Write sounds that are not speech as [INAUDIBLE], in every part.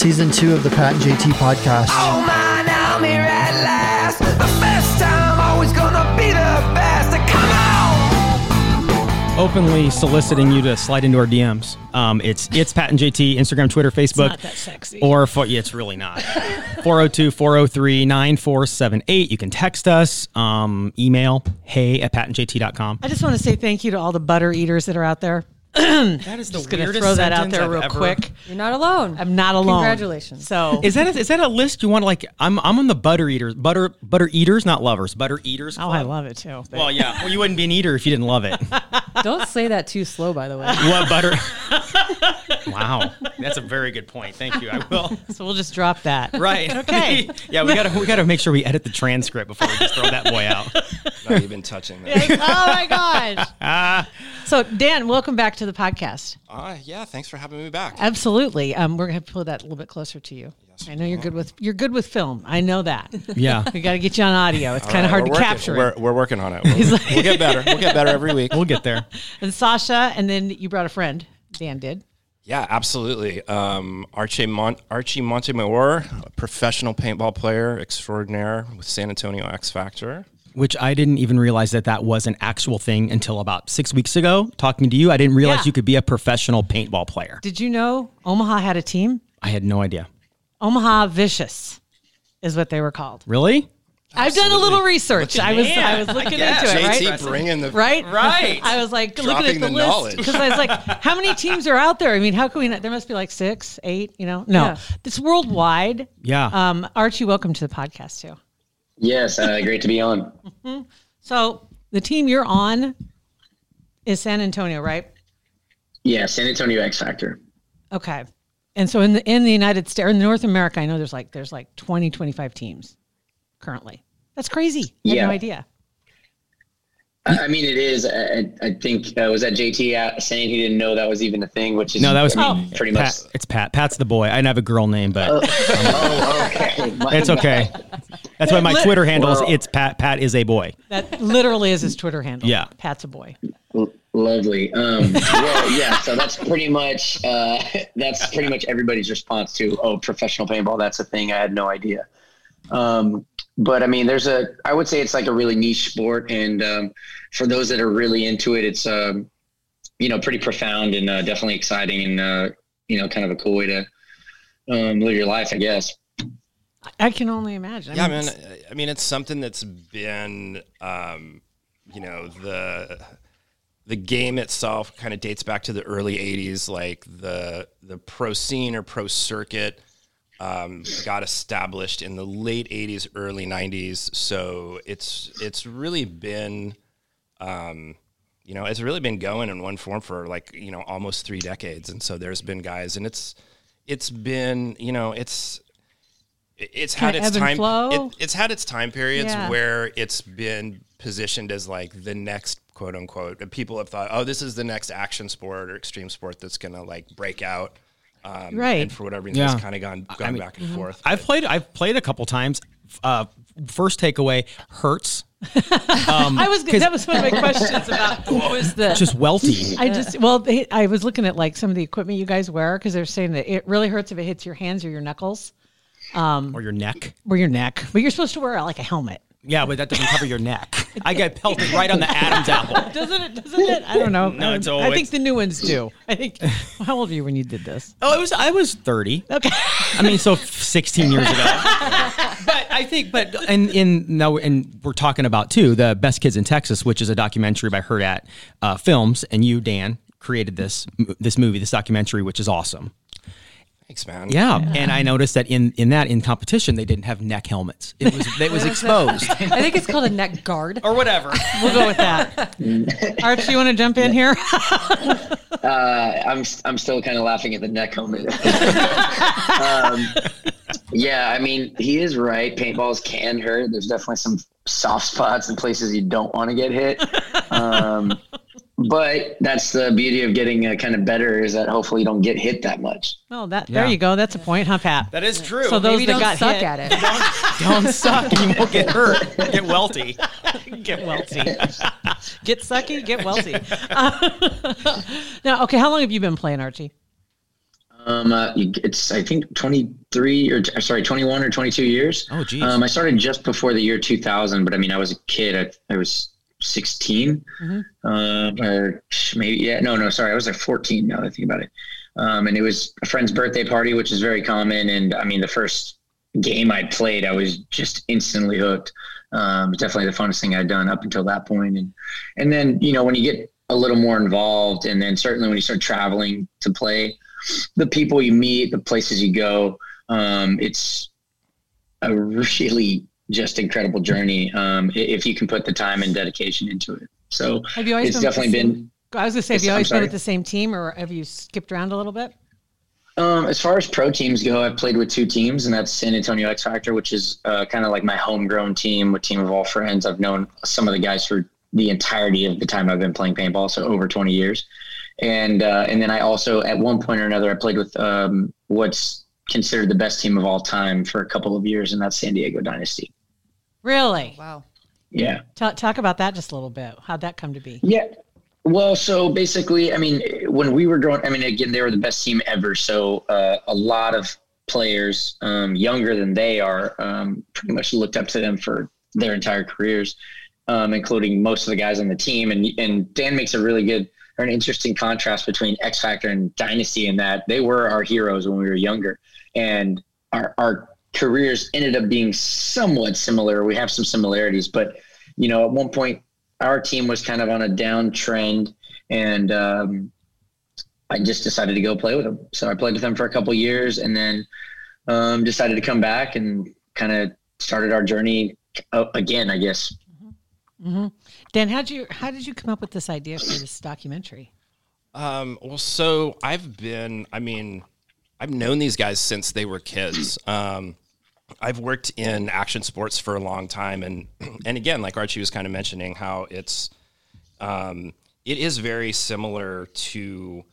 season two of the Pat and JT podcast. Oh man, I'm here at last. The best time, always gonna be the best. Come on! openly soliciting you to slide into our DMs. Um, it's it's Pat and JT, Instagram, Twitter, Facebook. not that sexy. Or for, yeah, it's really not. [LAUGHS] 402 403 9478. You can text us, um, email hey at patandjt.com. I just want to say thank you to all the butter eaters that are out there. [CLEARS THROAT] That is the Just gonna throw that out there real quick. You're not alone. I'm not alone. Congratulations. So [LAUGHS] Is that a, is that a list you want like? I'm I'm on the butter eaters, butter butter eaters, not lovers, butter eaters. oh, I love it too. Well, yeah. Well, you wouldn't be an eater if you didn't love it. [LAUGHS] Don't say that too slow, by the way. what butter? [LAUGHS] wow, that's a very good point. Thank you. I will. So we'll just drop that. Right. Okay. yeah, we gotta we gotta make sure we edit the transcript before we just throw that boy out. Not even touching that. oh my gosh. Ah. so Dan, welcome back to the podcast. Uh, yeah, thanks for having me back. Absolutely. Um, we're gonna have to pull that a little bit closer to you. Yes, I know you're good with you're good with film. I know that. Yeah. [LAUGHS] We got to get you on audio. It's kind of All hard to working- capture We're, it. we're working on it. [LAUGHS] We'll, we'll get better. We'll get better every week. We'll get there. [LAUGHS] And Sasha, and then you brought a friend. Dan did. Yeah, absolutely. Um, Archie, Mon- Archie Montemayor, a professional paintball player extraordinaire with San Antonio X Factor. Which I didn't even realize that that was an actual thing until about six weeks ago. Talking to you, I didn't realize Yeah. you could be a professional paintball player. Did you know Omaha had a team? I had no idea. Omaha Vicious is what they were called. Really? I've done a little research. I was I was looking guess. into it, JT right? bringing the Right? [LAUGHS] Right. [LAUGHS] I was like looking at the, the list because I was like, how many teams are out there? I mean, how can we not? There must be like six, eight, you know? No. Yeah. It's worldwide. Yeah. Um, Archie, welcome to the podcast too. Yes, uh, great to be on. So the team you're on is San Antonio, right? Yeah, San Antonio X Factor. Okay. And so in the in the United States in North America, I know there's like there's like 20, 25 teams currently. That's crazy. I had Yeah. no idea. I I mean, it is. I, I think uh, was that JT saying he didn't know that was even a thing, which is No, that was I mean, me. pretty much. Pat, it's Pat. Pat's the boy. I didn't have a girl name, but Oh, okay. My it's okay. [LAUGHS] That's why my Twitter handle is Well- it's Pat. Pat is a boy. That literally is his Twitter handle. Yeah. Pat's a boy. bad. Lovely. Um, well, yeah. So that's pretty much uh, that's pretty much everybody's response to oh, professional paintball. That's a thing. I had no idea. Um, but I mean, there's a. I would say it's like a really niche sport, and um, for those that are really into it, it's um, you know pretty profound and uh, definitely exciting, and uh, you know, kind of a cool way to um, live your life, I guess. I can only imagine. Yeah, I mean, man. I mean, it's something that's been, um, you know, the the game itself kind of dates back to the early '80s. Like the the pro scene or pro circuit um, got established in the late '80s, early '90s. So it's it's really been, um, you know, it's really been going in one form for like you know almost three decades. And so there's been guys, and it's it's been you know it's it's had its time. It, it's had its time periods Yeah. where it's been positioned as like the next quote unquote. and People have thought, oh, this is the next action sport or extreme sport that's gonna like break out. Um, Right. And for whatever reason, Yeah. it's kind of gone gone mean, back and forth. I've played. I've played a couple times. Uh, first takeaway hurts. [LAUGHS] I was that was one of my questions about what [LAUGHS] was the Just welty. I just well, they, I was looking at like some of the equipment you guys wear because they're saying that it really hurts if it hits your hands or your knuckles or your neck. or your neck. But you're supposed to wear like a helmet, Yeah, but that doesn't cover your neck. [LAUGHS] I get pelted right on the Adam's apple. [LAUGHS] doesn't it? Doesn't it? I don't know. No, it's always. I think the new ones do. I think. [LAUGHS] How old were you when you did this? Oh, it was. I was thirty. Okay. I mean, so 16 years ago. but I think, but and in now, and we're talking about too the Best Kids in Texas, which is a documentary by Hurt at uh, Films, and you, Dan, created this this movie, this documentary, which is awesome. Thanks, man. Yeah, and I noticed that in in that in competition they didn't have neck helmets. It was it was [LAUGHS] exposed I think it's called a neck guard. or whatever. We'll go with that. [LAUGHS] Archie, you want to jump in here? [LAUGHS] Uh, I'm I'm still kind of laughing at the neck helmet. um, yeah, I mean, he is right. Paintballs can hurt. There's definitely some soft spots and places you don't want to get hit. Um, but that's the beauty of getting uh, kind of better is that hopefully you don't get hit that much. Well, that Yeah. there you go. That's a point, huh, Pat? That is true. So those Maybe that don't got suck hit, at it. [LAUGHS] don't suck and [LAUGHS] you won't get hurt. Get welty. [LAUGHS] get welty. get sucky, get welty. now, okay, how long have you been playing, Archie? Um, uh, it's I think 23 or uh, sorry 21 or 22 years. Oh, geez. Um, I started just before the year 2000, but I mean I was a kid. I, I was 16. Uh, or maybe yeah no no sorry I was like 14 now that I think about it. Um, and it was a friend's birthday party, which is very common. And I mean the first game I played, I was just instantly hooked. Um, definitely the funnest thing I'd done up until that. And and then you know when you get a little more involved, and then certainly when you start traveling to play, the people you meet, the places you go, um, it's a really just incredible journey um, if you can put the time and dedication into it. So Have you always it's been definitely same- been. I was gonna say, have you always been with the same team, or have you skipped around a little bit? Um, as far as pro teams go, I've played with two teams, and that's San Antonio X Factor, which is uh, kind of like my homegrown team, a team of all friends. I've known some of the guys for the entirety of the time I've been playing paintball, so over 20 years. And uh, and then I also, at one point or another, I played with um, what's considered the best team of all time for a couple of years, and that's San Diego Dynasty. Really? Wow. Yeah. Ta- talk about that just a little bit. How'd that come to be? Yeah. Well, so basically, I mean, when we were growing, I mean, again, they were the best team ever. So uh, a lot of players um, younger than they are um, pretty much looked up to them for their entire careers, um, including most of the guys on the team. And and Dan makes a really good or an interesting contrast between X Factor and Dynasty in that they were our heroes when we were younger, and our our careers ended up being somewhat similar. We have some similarities, but you know, at one point our team was kind of on a downtrend and um, I just decided to go play with them. So I played with them for a couple years and then um, decided to come back and kind of started our journey again, I guess. Dan, how'd you how did you come up with this idea for this documentary? Um, well, so I've been, I mean, I've known these guys since they were kids. Um, I've worked in action sports for a long time, and [CLEARS THROAT] and again, like Archie was kind of mentioning, how it's, um, it is very similar to,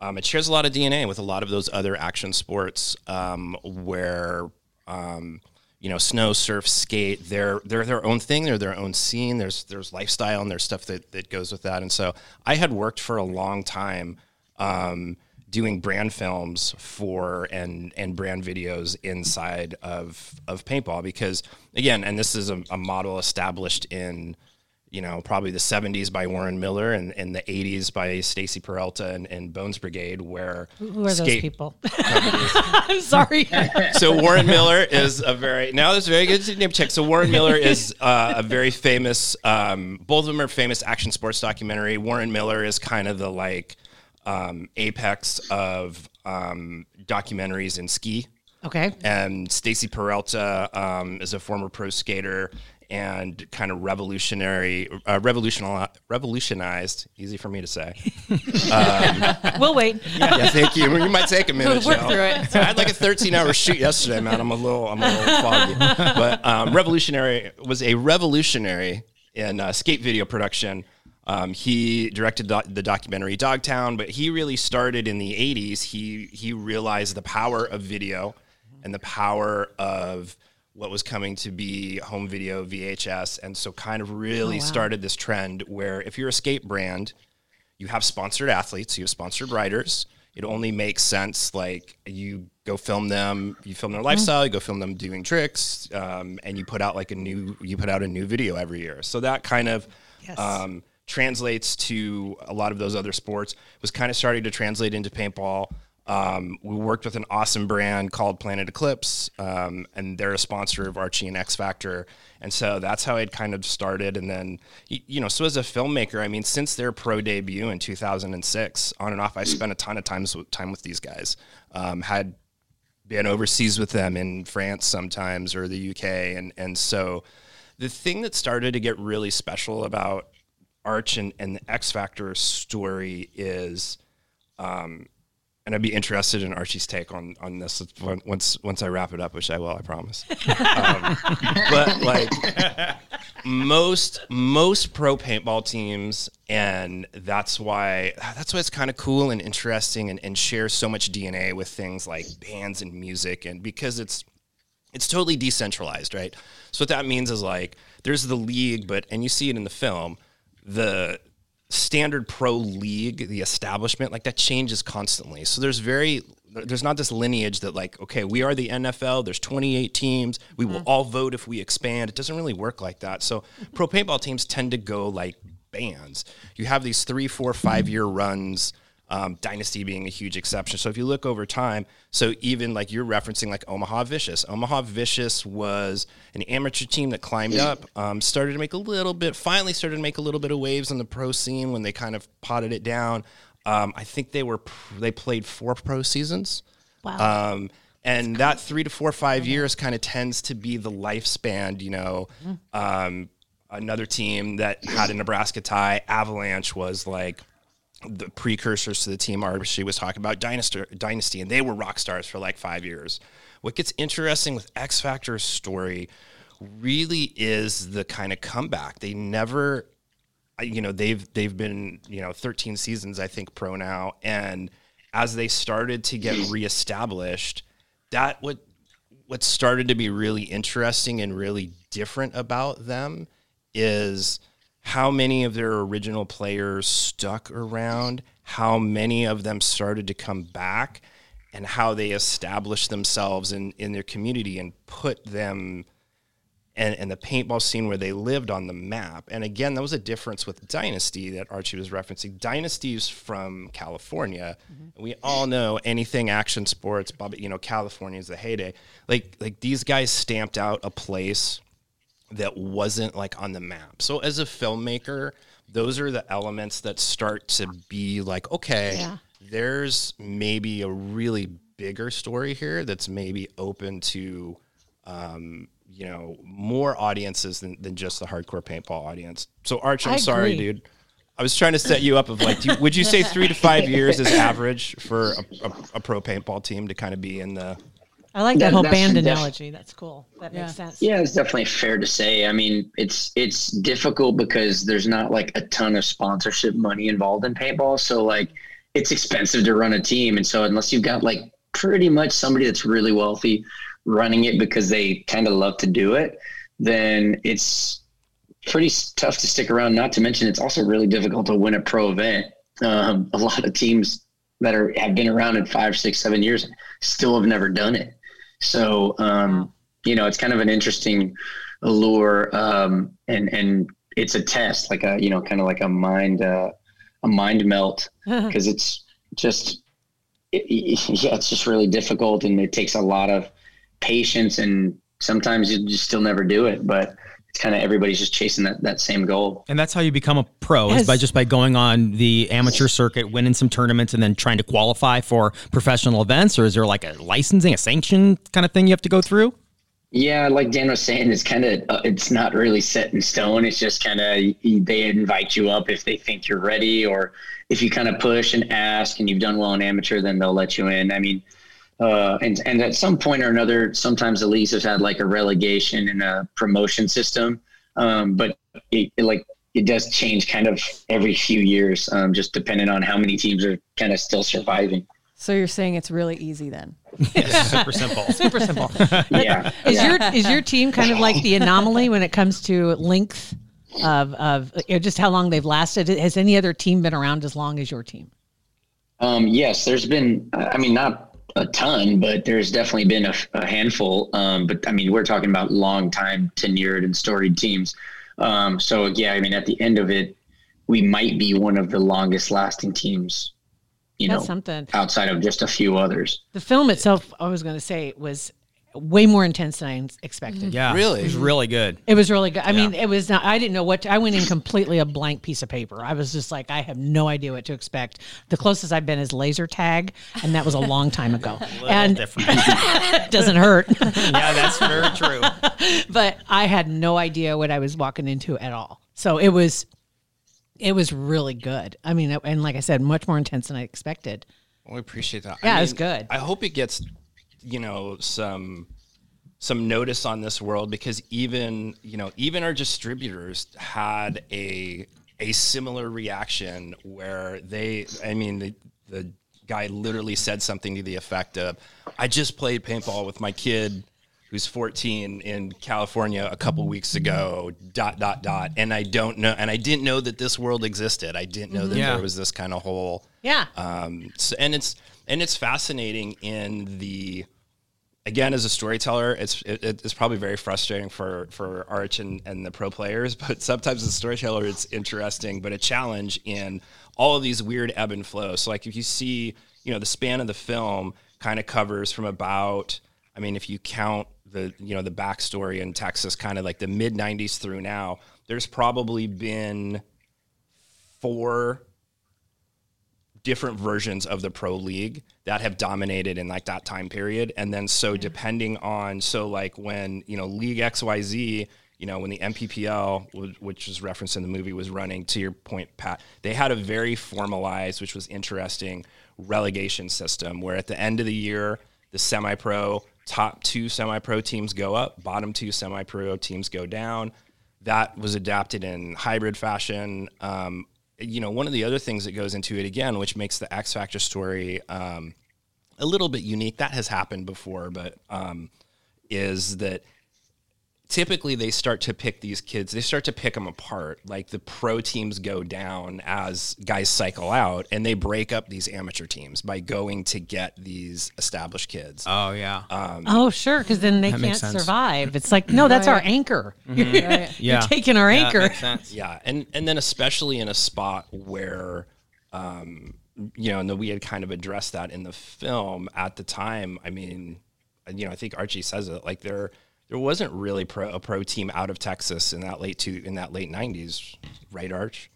um, it shares a lot of DNA with a lot of those other action sports, um, where, um, you know, snow, surf, skate, they're they're their own thing. They're their own scene. There's there's lifestyle and there's stuff that that goes with that. And so I had worked for a long time. Um, doing brand films for and and brand videos inside of of paintball because again and this is a, a model established in you know probably the 70s by Warren Miller and, and the 80s by Stacy Peralta and, and Bones Brigade where Who are those skate- people? [LAUGHS] I'm sorry. [LAUGHS] so Warren Miller is a very now that's a very good name check. So Warren Miller is uh, a very famous. Um, both of them are famous action sports documentary. Warren Miller is kind of the like um, apex of um, documentaries in ski, Okay. and Stacy Peralta um, is a former pro skater and kind of revolutionary, uh, revolutional, revolutionized. Easy for me to say. [LAUGHS] We'll wait. Yeah, thank you. You might take a minute. Work Joe. through it. I had like a 13 hour shoot yesterday, man. I'm a little, I'm a little foggy. But um, Revolutionary was a revolutionary in uh, skate video production. Um, he directed the, the documentary Dogtown, but he really started in the 80s. He he realized the power of video and the power of what was coming to be home video VHS, and so kind of really started this trend where if you're a skate brand, you have sponsored athletes, you have sponsored writers. It only makes sense like you go film them, you film their lifestyle, you go film them doing tricks, um, and you put out like a new you put out a new video every year. So that kind of Yes. um, translates to a lot of those other sports. Was kind of starting to translate into paintball. Um, we worked with an awesome brand called Planet Eclipse, um, and they're a sponsor of Archie and X Factor. And so that's how it kind of started. And then, you know, so as a filmmaker, I mean, since their pro debut in 2006, on and off, I spent a ton of time with these guys. Um, had been overseas with them in France sometimes or the UK, and and so the thing that started to get really special about Arch and, and the X Factor story is, um, and I'd be interested in Archie's take on on this once once I wrap it up, which I will, I promise. [LAUGHS] um, but like most most pro paintball teams, and that's why that's why it's kind of cool and interesting and, and shares so much DNA with things like bands and music, and because it's it's totally decentralized, right? So what that means is like there's the league, but and you see it in the film, the standard pro league, the establishment, like that changes constantly. So there's very there's not this lineage that like okay we are the NFL there's 28 teams we will mm. all vote if we expand. It doesn't really work like that. So pro paintball teams tend to go like bands. You have these three four five year runs um, dynasty being a huge exception so if you look over time so even like you're referencing like omaha vicious omaha vicious was an amateur team that climbed up um, started to make a little bit finally started to make a little bit of waves in the pro scene when they kind of potted it down um, I think they were pr- they played four pro seasons. Wow. Um, and that three to four five years kind of tends to be the lifespan. You know, um, another team that had a Nebraska tie, Avalanche, was like the precursors to the team are she was talking about, Dynasty, Dynasty, and they were rock stars for like five years. What gets interesting with X Factor's story really is the kind of comeback. They never you know they've they've been you know 13 seasons I think pro now and as they started to get mm. reestablished that what what started to be really interesting and really different about them is how many of their original players stuck around how many of them started to come back and how they established themselves in in their community and put them and, and the paintball scene where they lived on the map. And again, that was a difference with Dynasty that Archie was referencing. Dynasty's from California. And we all know anything action sports, Bobby, you know, California is the heyday. Like like these guys stamped out a place that wasn't like on the map. So as a filmmaker, those are the elements that start to be like, okay, Yeah. there's maybe a really bigger story here that's maybe open to um, you know, more audiences than, than just the hardcore paintball audience. So Arch, I'm I sorry, agree. dude. I was trying to set you up of like, do you, would you say three to five [LAUGHS] years is average for a, a, a pro paintball team to kind of be in the I like that That- whole band def- analogy. That's cool. That Yeah. makes sense. Yeah, it's definitely fair to say. I mean, it's it's difficult because there's not like a ton of sponsorship money involved in paintball. So like it's expensive to run a team. And so unless you've got like pretty much somebody that's really wealthy running it because they kind of love to do it, then it's pretty tough to stick around. Not to mention it's also really difficult to win a pro event. Um, a lot of teams that are have been around in five, six, seven years still have never done it. So um, you know, it's kind of an interesting allure, um, and and it's a test, like a you know, kind of like a mind uh, a mind melt [LAUGHS] because it's just it, [LAUGHS] yeah, it's just really difficult, and it takes a lot of patience, and sometimes you just still never do it, but. It's kind of everybody's just chasing that, that same goal. And that's how you become a pro is by just by going on the amateur circuit, winning some tournaments, and then trying to qualify for professional events. Or is there like a licensing, a sanction kind of thing you have to go through? Yeah, like Dan was saying, it's kind of uh, it's not really set in stone. It's just kind of they invite you up if they think you're ready, or if you kind of push and ask, and you've done well in amateur, then they'll let you in. I mean, uh, and and at some point or another, sometimes the leagues have had like a relegation and a promotion system, um, but it, it like it does change kind of every few years, um, just depending on how many teams are kind of still surviving. So you're saying it's really easy then? Yes, Super simple. [LAUGHS] Super simple. [LAUGHS] Yeah. Is your is your team kind of like the anomaly when it comes to length of of you know, just how long they've lasted? Has any other team been around as long as your team? Um, yes, there's been, I mean, not a ton, but there's definitely been a, a handful. Um, but I mean, we're talking about long time tenured and storied teams. Um, so yeah, I mean, at the end of it, we might be one of the longest lasting teams, you That's know, something. outside of just a few others. The film itself, I was going to say, was way more intense than I expected. Mm-hmm. Yeah, Really? it was really good. It was really good. I mean, it was not, I didn't know what, to, I went in completely a blank piece of paper. I was just like, I have no idea what to expect. The closest I've been is laser tag, and that was a long time ago. [LAUGHS] and different. it [LAUGHS] doesn't hurt. [LAUGHS] yeah, that's very true. but I had no idea what I was walking into at all. So it was, it was really good. I mean, and like I said, much more intense than I expected. Well, We appreciate that. Yeah, it's good. I hope it gets, you know, some some notice on this world because even you know even our distributors had a a similar reaction where they I mean the the guy literally said something to the effect of I just played paintball with my kid who's 14 in California a couple weeks ago. Dot dot dot. And I don't know, and I didn't know that this world existed. I didn't know that Yeah. there was this kind of whole. Yeah. Um, so, and it's and it's fascinating in the again as a storyteller it's it, it's probably very frustrating for for arch and, and the pro players [LAUGHS] but sometimes as a storyteller it's interesting but a challenge in all of these weird ebb and flow so like if you see you know the span of the film kind of covers from about i mean if you count the you know the backstory in texas kind of like the mid 90s through now there's probably been four different versions of the pro league that have dominated in like that time period and then so depending on so like when you know league xyz you know when the NPPL which was referenced in the movie was running to your point pat they had a very formalized which was interesting relegation system where at the end of the year the semi-pro top two semi-pro teams go up bottom two semi-pro teams go down that was adapted in hybrid fashion. Um, you know, one of the other things that goes into it again, which makes the X Factor story um, a little bit unique, that has happened before, but um, is that typically they start to pick these kids, they start to pick them apart. Like the pro teams go down as guys cycle out, and they break up these amateur teams by going to get these established kids. Oh yeah. Oh, sure, because then they can't survive. It's like, no, that's our Right. anchor. [LAUGHS] yeah. You're taking our Yeah, anchor. makes sense. [LAUGHS] Yeah, and and then especially in a spot where, um, you know, and we had kind of addressed that in the film at the time. I mean, you know, I think Archie says it like there there wasn't really pro, a pro team out of Texas in that late two in that late nineties, right, Arch?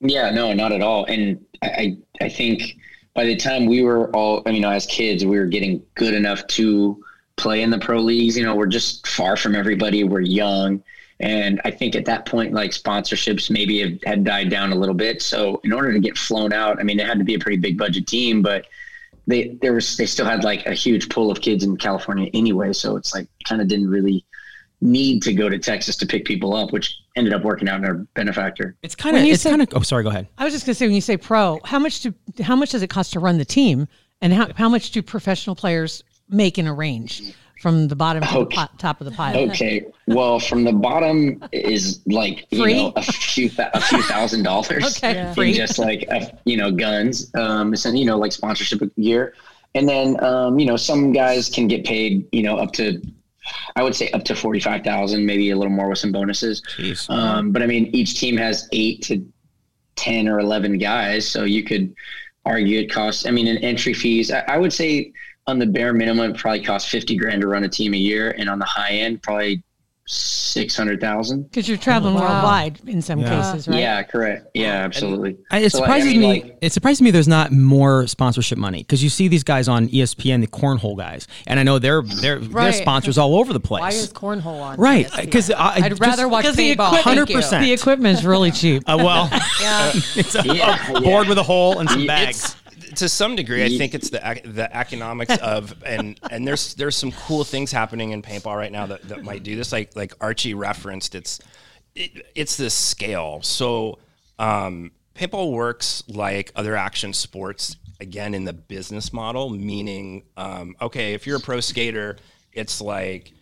Yeah, no, not at all. And I, I think by the time we were all, I mean, as kids, we were getting good enough to play in the pro leagues. You know, we're just far from everybody. We're young. And I think at that point, like sponsorships maybe had died down a little bit. So in order to get flown out, I mean, it had to be a pretty big budget team, but they there was they still had like a huge pool of kids in California anyway. So it's like kind of didn't really need to go to Texas to pick people up, which ended up working out in our benefactor. It's kind of. You It's kind of. Oh, sorry. Go ahead. I was just gonna say when you say pro, how much do how much does it cost to run the team, and how how much do professional players make in a range from the bottom to the Okay. pot, top of the pile? Okay. Well, from the bottom is like you Free? know a few th- a few thousand dollars. Okay, Yeah. free. just like a, you know guns, um, and you know like sponsorship gear, and then um, you know some guys can get paid you know up to, I would say up to forty five thousand, maybe a little more with some bonuses. Jeez. Um, but I mean, each team has eight to ten or eleven guys, so you could argue it costs. I mean, in entry fees, I, I would say on the bare minimum, it probably costs fifty grand to run a team a year, and on the high end, probably six hundred thousand. Because you're traveling Wow. worldwide in some Yeah. cases, right? Yeah, correct. Yeah, absolutely. I- It So, like, surprises I mean, me. like- it surprises me. There's not more sponsorship money because you see these guys on ESPN, the cornhole guys, and I know they're they're they're sponsors all over the place. Why is cornhole on? right? ESPN? Because I'd rather watch Because the paintball. equipment- Thank you. 100%. The equipment's really cheap. Uh, well, [LAUGHS] Yeah. [LAUGHS] it's a, Yeah, a board yeah. with a hole and some It's- bags. To some degree, I think it's the the economics [LAUGHS] of and and there's there's some cool things happening in paintball right now that, that might do this. Like like Archie referenced, it's it, it's this scale. So um, paintball works like other action sports again in the business model, meaning um, okay, if you're a pro skater, it's like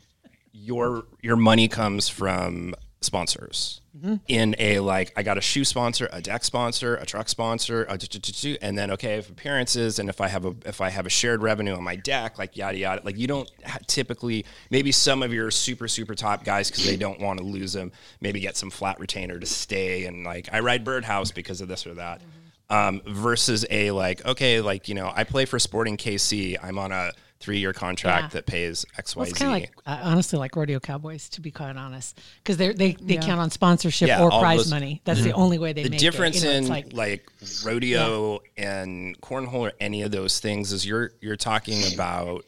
your your money comes from sponsors. In a like I got a shoe sponsor, a deck sponsor, a truck sponsor, a and then okay, if appearances and if I have a if I have a shared revenue on my deck, like yada yada, like you don't typically maybe some of your super super top guys because they don't want to lose them, maybe get some flat retainer to stay and like I ride Birdhouse because of this or that. Um, versus a like okay like you know I play for Sporting KC I'm on a three year contract Yeah. that pays X Well, it's kind of like uh, honestly like rodeo cowboys, to be quite honest, because they they they Yeah. count on sponsorship Yeah, or prize those- money. That's the only way they the make difference it. You know, in it's like, like, rodeo and cornhole or any of those things is you're you're talking about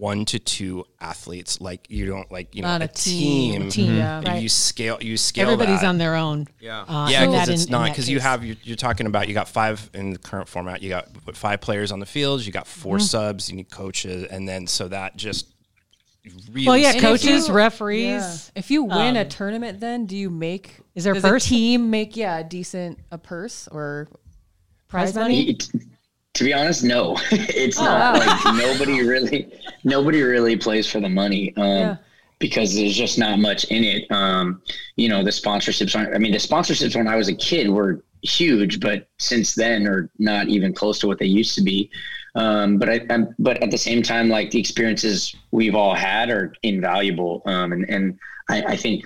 one to two athletes like you don't like you know a, a team. team, team, Yeah. you scale you scale Everybody's that. on their own. Yeah. Uh, yeah because that- it's in- in not because you have you're, you're talking about you got five in the current format you got what, five players on the field you got 4 Mm-hmm. subs you need coaches and then so that just really Well, yeah, coaches, you- referees. Yeah. If you win a Um, tournament, then do you make? Is there a does purse? a team make yeah a decent a purse or prize Prize money? [LAUGHS] to be honest, no, [LAUGHS] it's not like nobody really, nobody really plays for the money. Um, Yeah. because there's just not much in it. Um, you know, the sponsorships aren't, I mean, the sponsorships when I was a kid were huge, but since then are not even close to what they used to be. Um, but I, I'm, but at the same time, like the experiences we've all had are invaluable. Um, and, and I, I think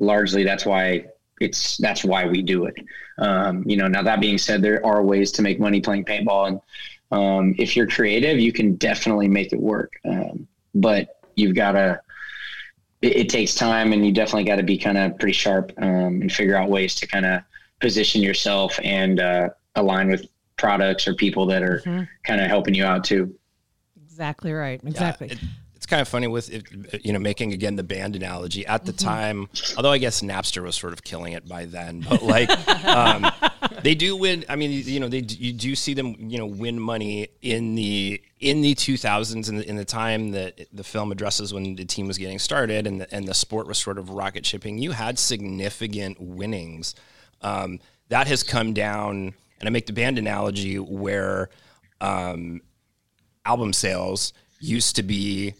largely that's why it's, that's why we do it. Um, you know, now that being said, there are ways to make money playing paintball. And, um, if you're creative, you can definitely make it work. Um, but you've got to, it, it takes time and you definitely got to be kind of pretty sharp um, and figure out ways to kind of position yourself and uh, align with products or people that are kind of helping you out too. Exactly right. Exactly. It- it's kind of funny with it, you know making again the band analogy at the time. Although I guess Napster was sort of killing it by then, but like [LAUGHS] um, they do win. I mean, you know, they you do see them you know win money in the in the 2000s in the, in the time that the film addresses when the team was getting started and the, and the sport was sort of rocket shipping. You had significant winnings. Um, that has come down, and I make the band analogy where um, album sales used to be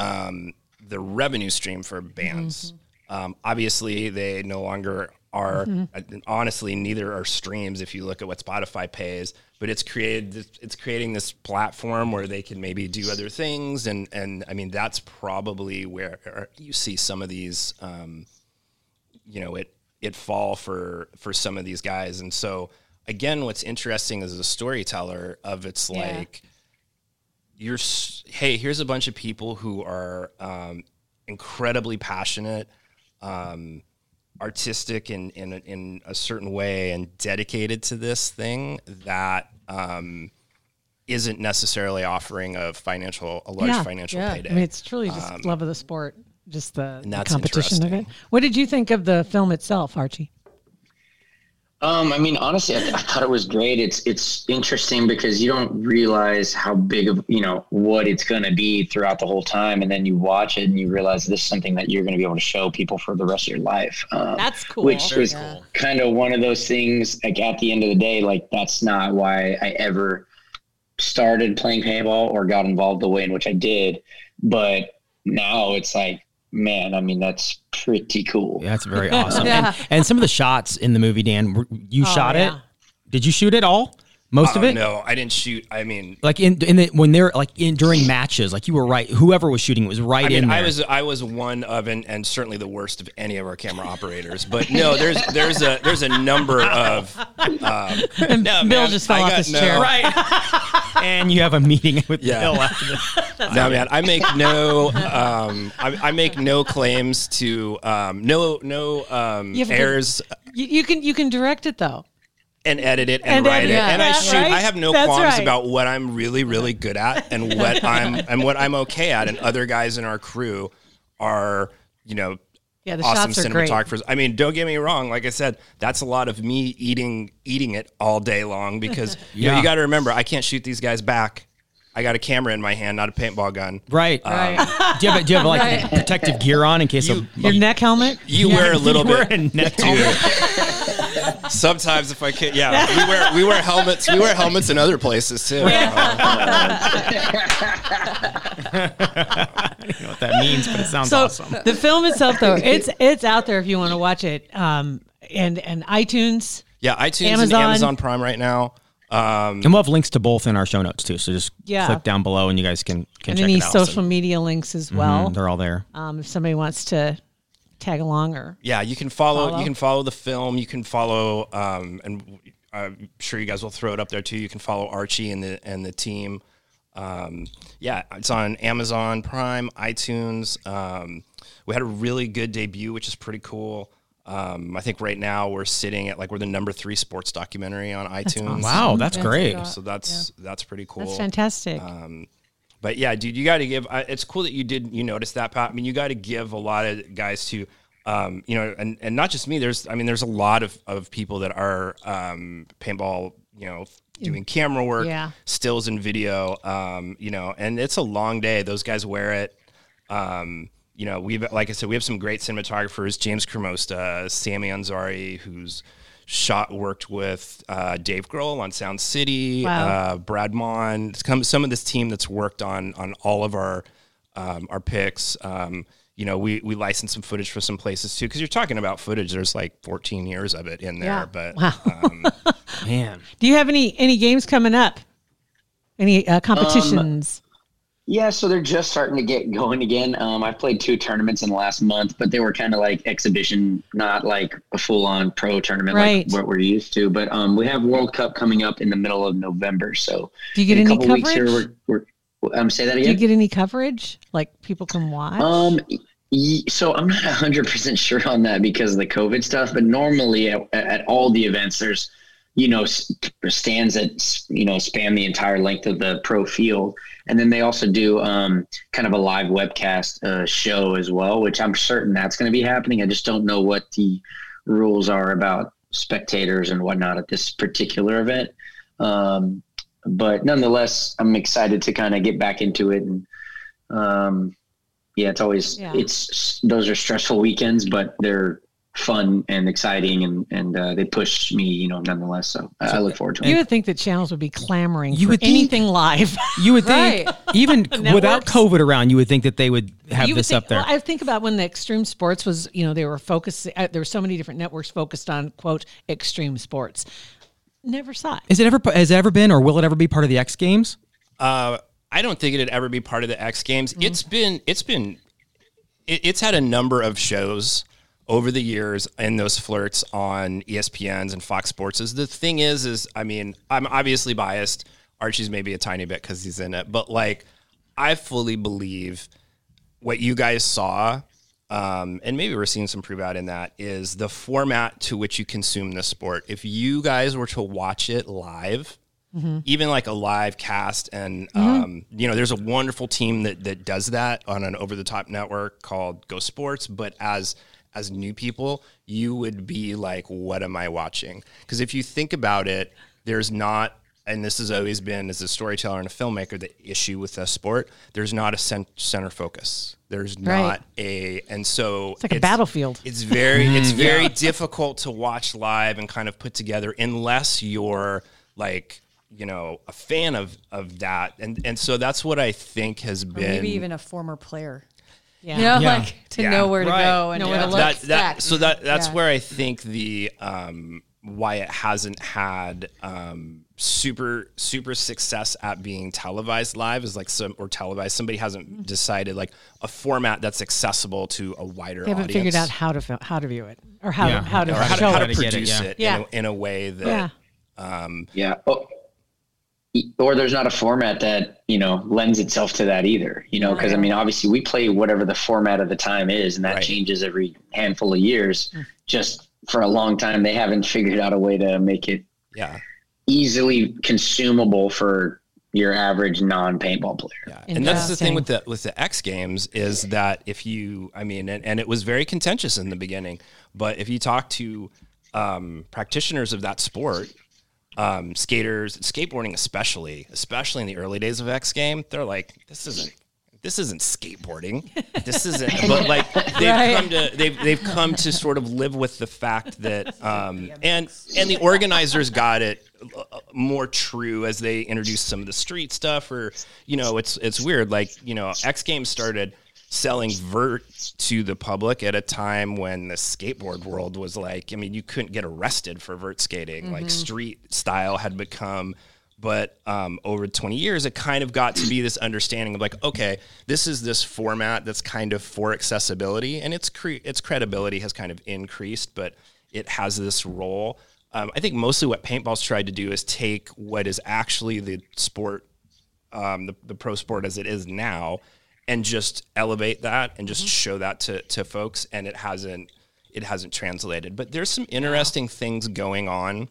um, the revenue stream for bands. Um, obviously, they no longer are. uh, Honestly, neither are streams. If you look at what Spotify pays, but it's created. This, it's creating this platform where they can maybe do other things, and and I mean that's probably where you see some of these. Um, you know it it fall for for some of these guys and so again what's interesting as a storyteller of it's Yeah. like you're hey here's a bunch of people who are um, incredibly passionate um, artistic in, in, a- in a certain way and dedicated to this thing that um, isn't necessarily offering a financial a large financial yeah. payday I mean, it's truly just love of the sport, just the, the competition of it. What did you think of the film itself, Archie? Um, I mean, honestly, I, I thought it was great. It's it's interesting because you don't realize how big of you know what it's going to be throughout the whole time, and then you watch it and you realize this is something that you're going to be able to show people for the rest of your life. Um, That's cool. Which Very was kind of one of those things. Like at the end of the day, like that's not why I ever started playing paintball or got involved the way in which I did. But now it's like, man, I mean, that's pretty cool. Yeah, that's very awesome. Yeah. [LAUGHS] and, and some of the shots in the movie, Dan, you Oh, shot yeah. it. Did you shoot it all? Most of Oh, it? no i didn't shoot i mean Like in in the when they're like in during matches, like you were right. Whoever was shooting was right I in there. I was I was one of and, and certainly the worst of any of our camera operators. But no, there's there's a there's a number of um, no, Bill man, just fell I off got his no- chair. right. [LAUGHS] and you have a meeting with Yeah. Bill after this. [LAUGHS] No, man, I make no um, I, I make no claims to um, no no um, You have to- You, you can you can direct it though. And edit it and, And write edit it it, and I shoot. right? I have no That's qualms right. about what I'm really really good at and [LAUGHS] what I'm and what I'm okay at. And other guys in our crew are you know Yeah, the awesome shots are great. cinematographers. I mean, don't get me wrong. Like I said, that's a lot of me eating eating it all day long because [LAUGHS] you, know, you got to remember, I can't shoot these guys back. I got a camera in my hand, not a paintball gun. Right. Right. do you have do you have like protective gear on in case You- of Your neck helmet. You wear a little you wear bit. a neck Dude. [LAUGHS] Sometimes if I can, yeah, we wear we wear helmets. We wear helmets in other places too. [LAUGHS] I don't know what that means, but it sounds So awesome. the film itself, though, [LAUGHS] it's it's out there if you want to watch it. Um, and and iTunes. Yeah, iTunes Amazon. and Amazon Prime right now. Um, And we'll have links to both in our show notes too. So just Yeah. click down below and you guys can can and check any it out. social So- media links as Mhm, well. they're all there. Um, if somebody wants to tag along or yeah, you can follow, Follow. You can follow the film. You can follow, um, and I'm sure you guys will throw it up there too. You can follow Archie and the and the team. Um, yeah, it's on Amazon Prime, iTunes. Um, we had a really good debut, which is pretty cool. Um, I think right now we're sitting at like we're the number three sports documentary on iTunes. Wow, that's great. So that's that's pretty cool. that's fantastic. Um, but yeah, dude, you got to give. Uh, it's cool that you did. You noticed that, Pat. I mean, you got to give a lot of guys to, um, you know, and and not just me. There's, I mean, there's a lot of of people that are um, paintball. You know, doing camera work, Yeah. stills and video. Um, you know, and it's a long day. Those guys wear it. You know, we've like I said, we have some great cinematographers: James Cremosta, Sammy Anzari, who's shot worked with uh, Dave Grohl on Sound City, Wow. uh, Brad Mon, some some of this team that's worked on on all of our um, our picks. Um, you know, we we licensed some footage for some places too, because you're talking about footage. There's like 14 years of it in there, Yeah. but Wow. um, [LAUGHS] Man, Do you have any any games coming up? Any uh, competitions? Yeah, so they're just starting to get going again. Um, I've played two tournaments in the last month, but they were kind of like exhibition, not like a full-on pro tournament Right. like what we're used to. But um, we have World Cup coming up in the middle of November, so Do you get any couple weeks here, coverage? we're, we're um, say that again. Do you get any coverage? Like people can watch? Um, so I'm not 100% sure on that because of the COVID stuff, but normally at, at all the events, there's, you know, stands that, you know, span the entire length of the pro field. And then they also do um, kind of a live webcast uh, show as well, which I'm certain that's going to be happening. I just don't know what the rules are about spectators and whatnot at this particular event. Um, but nonetheless, I'm excited to kind of get back into it and, um, yeah, it's always Yeah. it's those are stressful weekends, but they're fun and exciting, and and uh, they push me, you know, nonetheless. So I, I look forward to it. you would think that channels would be clamoring You for would think- anything live. [LAUGHS] you would think Right. even [LAUGHS] without. COVID around, you would think that they would have You would this think- up there. Well, I think about when the extreme sports was, you know, they were focused. Uh, there were so many different networks focused on quote extreme sports. Never saw it. Is it ever has it ever been or will it ever be part of the X Games? Uh, I don't think it'd ever be part of the X Games. It's been it's been it, it's had a number of shows over the years in those flirts on ESPNs and Fox Sports. Is the thing is is I mean I'm obviously biased. Archie's maybe a tiny bit because he's in it, but like I fully believe what you guys saw. Um, and maybe we're seeing some prove out in that is the format to which you consume the sport. If you guys were to watch it live, even like a live cast and um, you know there's a wonderful team that that does that on an over the top network called GoSports but as as new people you would be like what am i watching because if you think about it there's not and this has always been as a storyteller and a filmmaker the issue with the sport there's not a cent- center focus there's Right. not a and so It's like a battlefield. it's very mm-hmm. it's very difficult to watch live and kind of put together unless you're like you know a fan of of that and and so that's what I think has Or been maybe even a former player. Yeah. You know, Yeah. like to Yeah. know where to Right. go and Know where to look. that, that so that that's Yeah. where I think the um why it hasn't had um super super success at being televised live is like some or televised somebody hasn't decided like a format that's accessible to a wider They haven't audience figured out how to fil- how to view it or how Yeah. to how to or how to, show how it. to to get it, produce yeah. it, Yeah. in, a, in a way that Yeah. Yeah. Oh, or there's not a format that you know lends itself to that either. You know, because I mean, obviously we play whatever the format of the time is, and that Right. changes every handful of years. Just for a long time, they haven't figured out a way to make it yeah easily consumable for your average non-paintball player. Yeah, and that's the thing with the with the X Games is that if you, I mean, and, and it was very contentious in the beginning, but if you talk to um, practitioners of that sport, um, skaters, skateboarding especially, especially in the early days of X Game, they're like, this isn't. This isn't skateboarding. This isn't. [LAUGHS] But like they've Right. come to they've they've come to sort of live with the fact that [LAUGHS] um, and and the organizers got it uh, more true as they introduced some of the street stuff or you know it's it's weird like you know X Games started selling vert to the public at a time when the skateboard world was like I mean you couldn't get arrested for vert skating. Like street style had become but um, over 20 years it kind of got to be this understanding of like okay this is this format that's kind of for accessibility and its cre- its credibility has kind of increased but it has this role. Um, i think mostly what paintball's tried to do is take what is actually the sport um, the, the pro sport as it is now and just elevate that and just show that to, to folks and it hasn't it hasn't translated. But there's some interesting things going on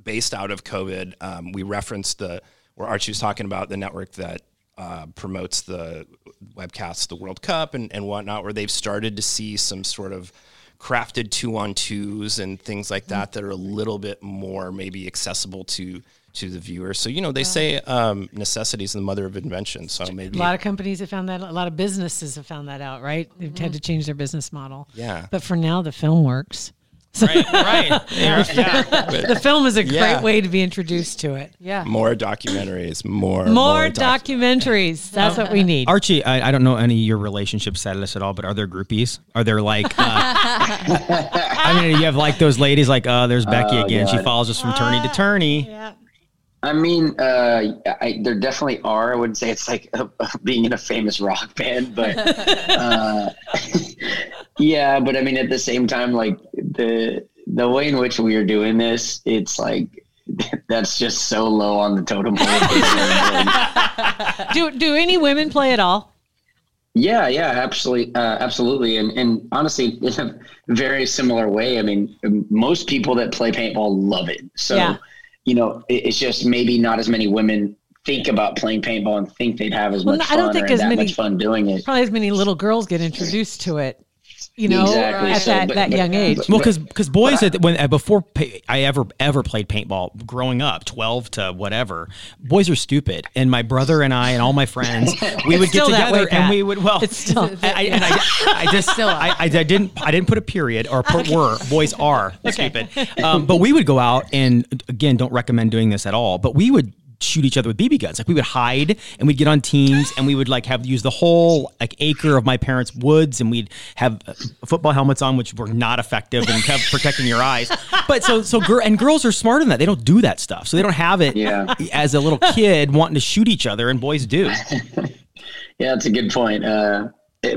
based out of COVID. Um, we referenced the where Archie was talking about the network that uh, promotes the webcasts, the World Cup and, and whatnot, where they've started to see some sort of crafted two on twos and things like that that are a little bit more maybe accessible to to the viewer. So you know they say um, necessity is the mother of invention. So maybe A lot of companies have found that. A lot of businesses have found that out. Right? They've had to change their business model. Yeah. But for now, the film works. Right, right. [LAUGHS] Yeah, yeah. [LAUGHS] The film is a Yeah. great way to be introduced to it. Yeah. More documentaries, more More doc- documentaries. That's what we need. Archie, I, I don't know any of your relationship status at all, but are there groupies? Are there like, uh, [LAUGHS] I mean, you have like those ladies like, oh, there's Becky Oh, again. She follows us from tourney to tourney. Yeah. I mean, uh, I, there definitely are. I wouldn't say it's like [LAUGHS] being in a famous rock band, but uh, [LAUGHS] yeah. But I mean, at the same time, like the the way in which we are doing this, it's like [LAUGHS] that's just so low on the totem pole. Do do any women play at all? Yeah, yeah, absolutely, uh, absolutely, and and honestly, in a very similar way. I mean, most people that play paintball love it. So, Yeah. You know, it, it's just maybe not as many women think about playing paintball and think they'd have as Well, much I don't think as that many- much fun doing it. Probably as many little girls get introduced to it, you know, Exactly. at So, that, but- that but- young age. but- Well, because because boys at, when uh, before I ever ever played paintball growing up, twelve to whatever, boys are stupid. And my brother and I and all my friends, [LAUGHS] we would get still that together way, and we would well, It's still- [LAUGHS] I, I, and I, I just I, I, I didn't I didn't put a period or put were boys are stupid. Um, but we would go out and again, don't recommend doing this at all. But we would shoot each other with BB guns. Like we would hide and we'd get on teams and we would like have use the whole like acre of my parents' woods and we'd have uh, football helmets on, which were not effective and kept protecting your eyes. But so so girl and girls are smarter than that. They don't do that stuff. So they don't have it Yeah. as a little kid wanting to shoot each other, and boys do. [LAUGHS] Yeah, that's a good point. Uh,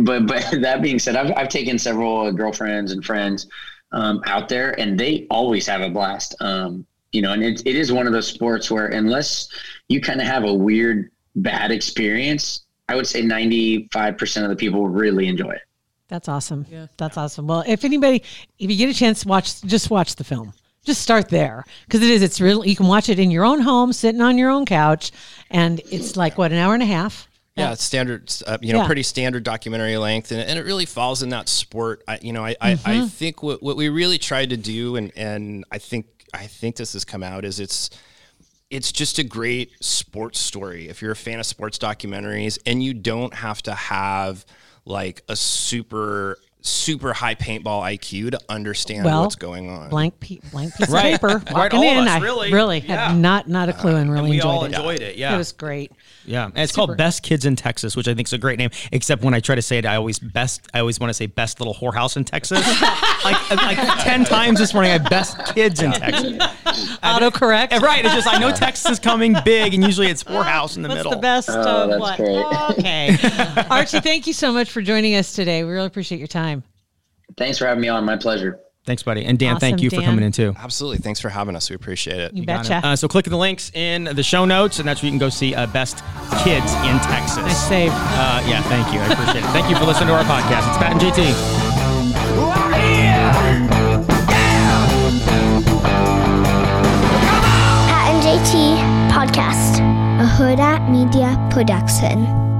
but but [LAUGHS] that being said, I've I've taken several uh, girlfriends and friends um, out there, and they always have a blast. Um, you know, and it, it is one of those sports where unless you kind of have a weird bad experience, I would say ninety five percent of the people really enjoy it. That's awesome. Yeah. That's awesome. Well, if anybody, if you get a chance, watch just watch the film. Just start there because it is. It's real. You can watch it in your own home, sitting on your own couch, and it's like what an hour and a half. Yeah, it's standard, uh, you know, Yeah. pretty standard documentary length, and, and it really falls in that sport. I, you know, I, I, Mm-hmm. I think what, what we really tried to do, and and I think I think this has come out, is it's it's just a great sports story. If you're a fan of sports documentaries, and you don't have to have like a super super high paintball IQ to understand Well, what's going on. Blank, pe- blank piece Right. of paper. [LAUGHS] Right, Walking all of in, us, I really. really Yeah. have not not a clue and uh, really we enjoyed all it. enjoyed it. Yeah, It was great. Yeah, and it's called Best Kids in Texas, which I think is a great name. Except when I try to say it, I always best. I always want to say best little whorehouse in Texas. [LAUGHS] like like ten times this morning, I have best kids in Texas. Autocorrect. And right, it's just I know Texas is coming big, and usually it's whorehouse in the What's middle. the best Oh, of that's what? great. Okay. [LAUGHS] Archie, thank you so much for joining us today. We really appreciate your time. Thanks for having me on. My pleasure. Thanks, buddy, and Dan, thank Awesome, you for coming in too. Absolutely, thanks for having us. We appreciate it. You Got it. betcha. Uh, so click the links in the show notes, and that's where you can go see uh, Best Kids in Texas. Nice save. Uh, yeah, thank you. I appreciate it. Thank you for listening to our podcast. It's Pat and JT. Podcast, a Huda Media Production.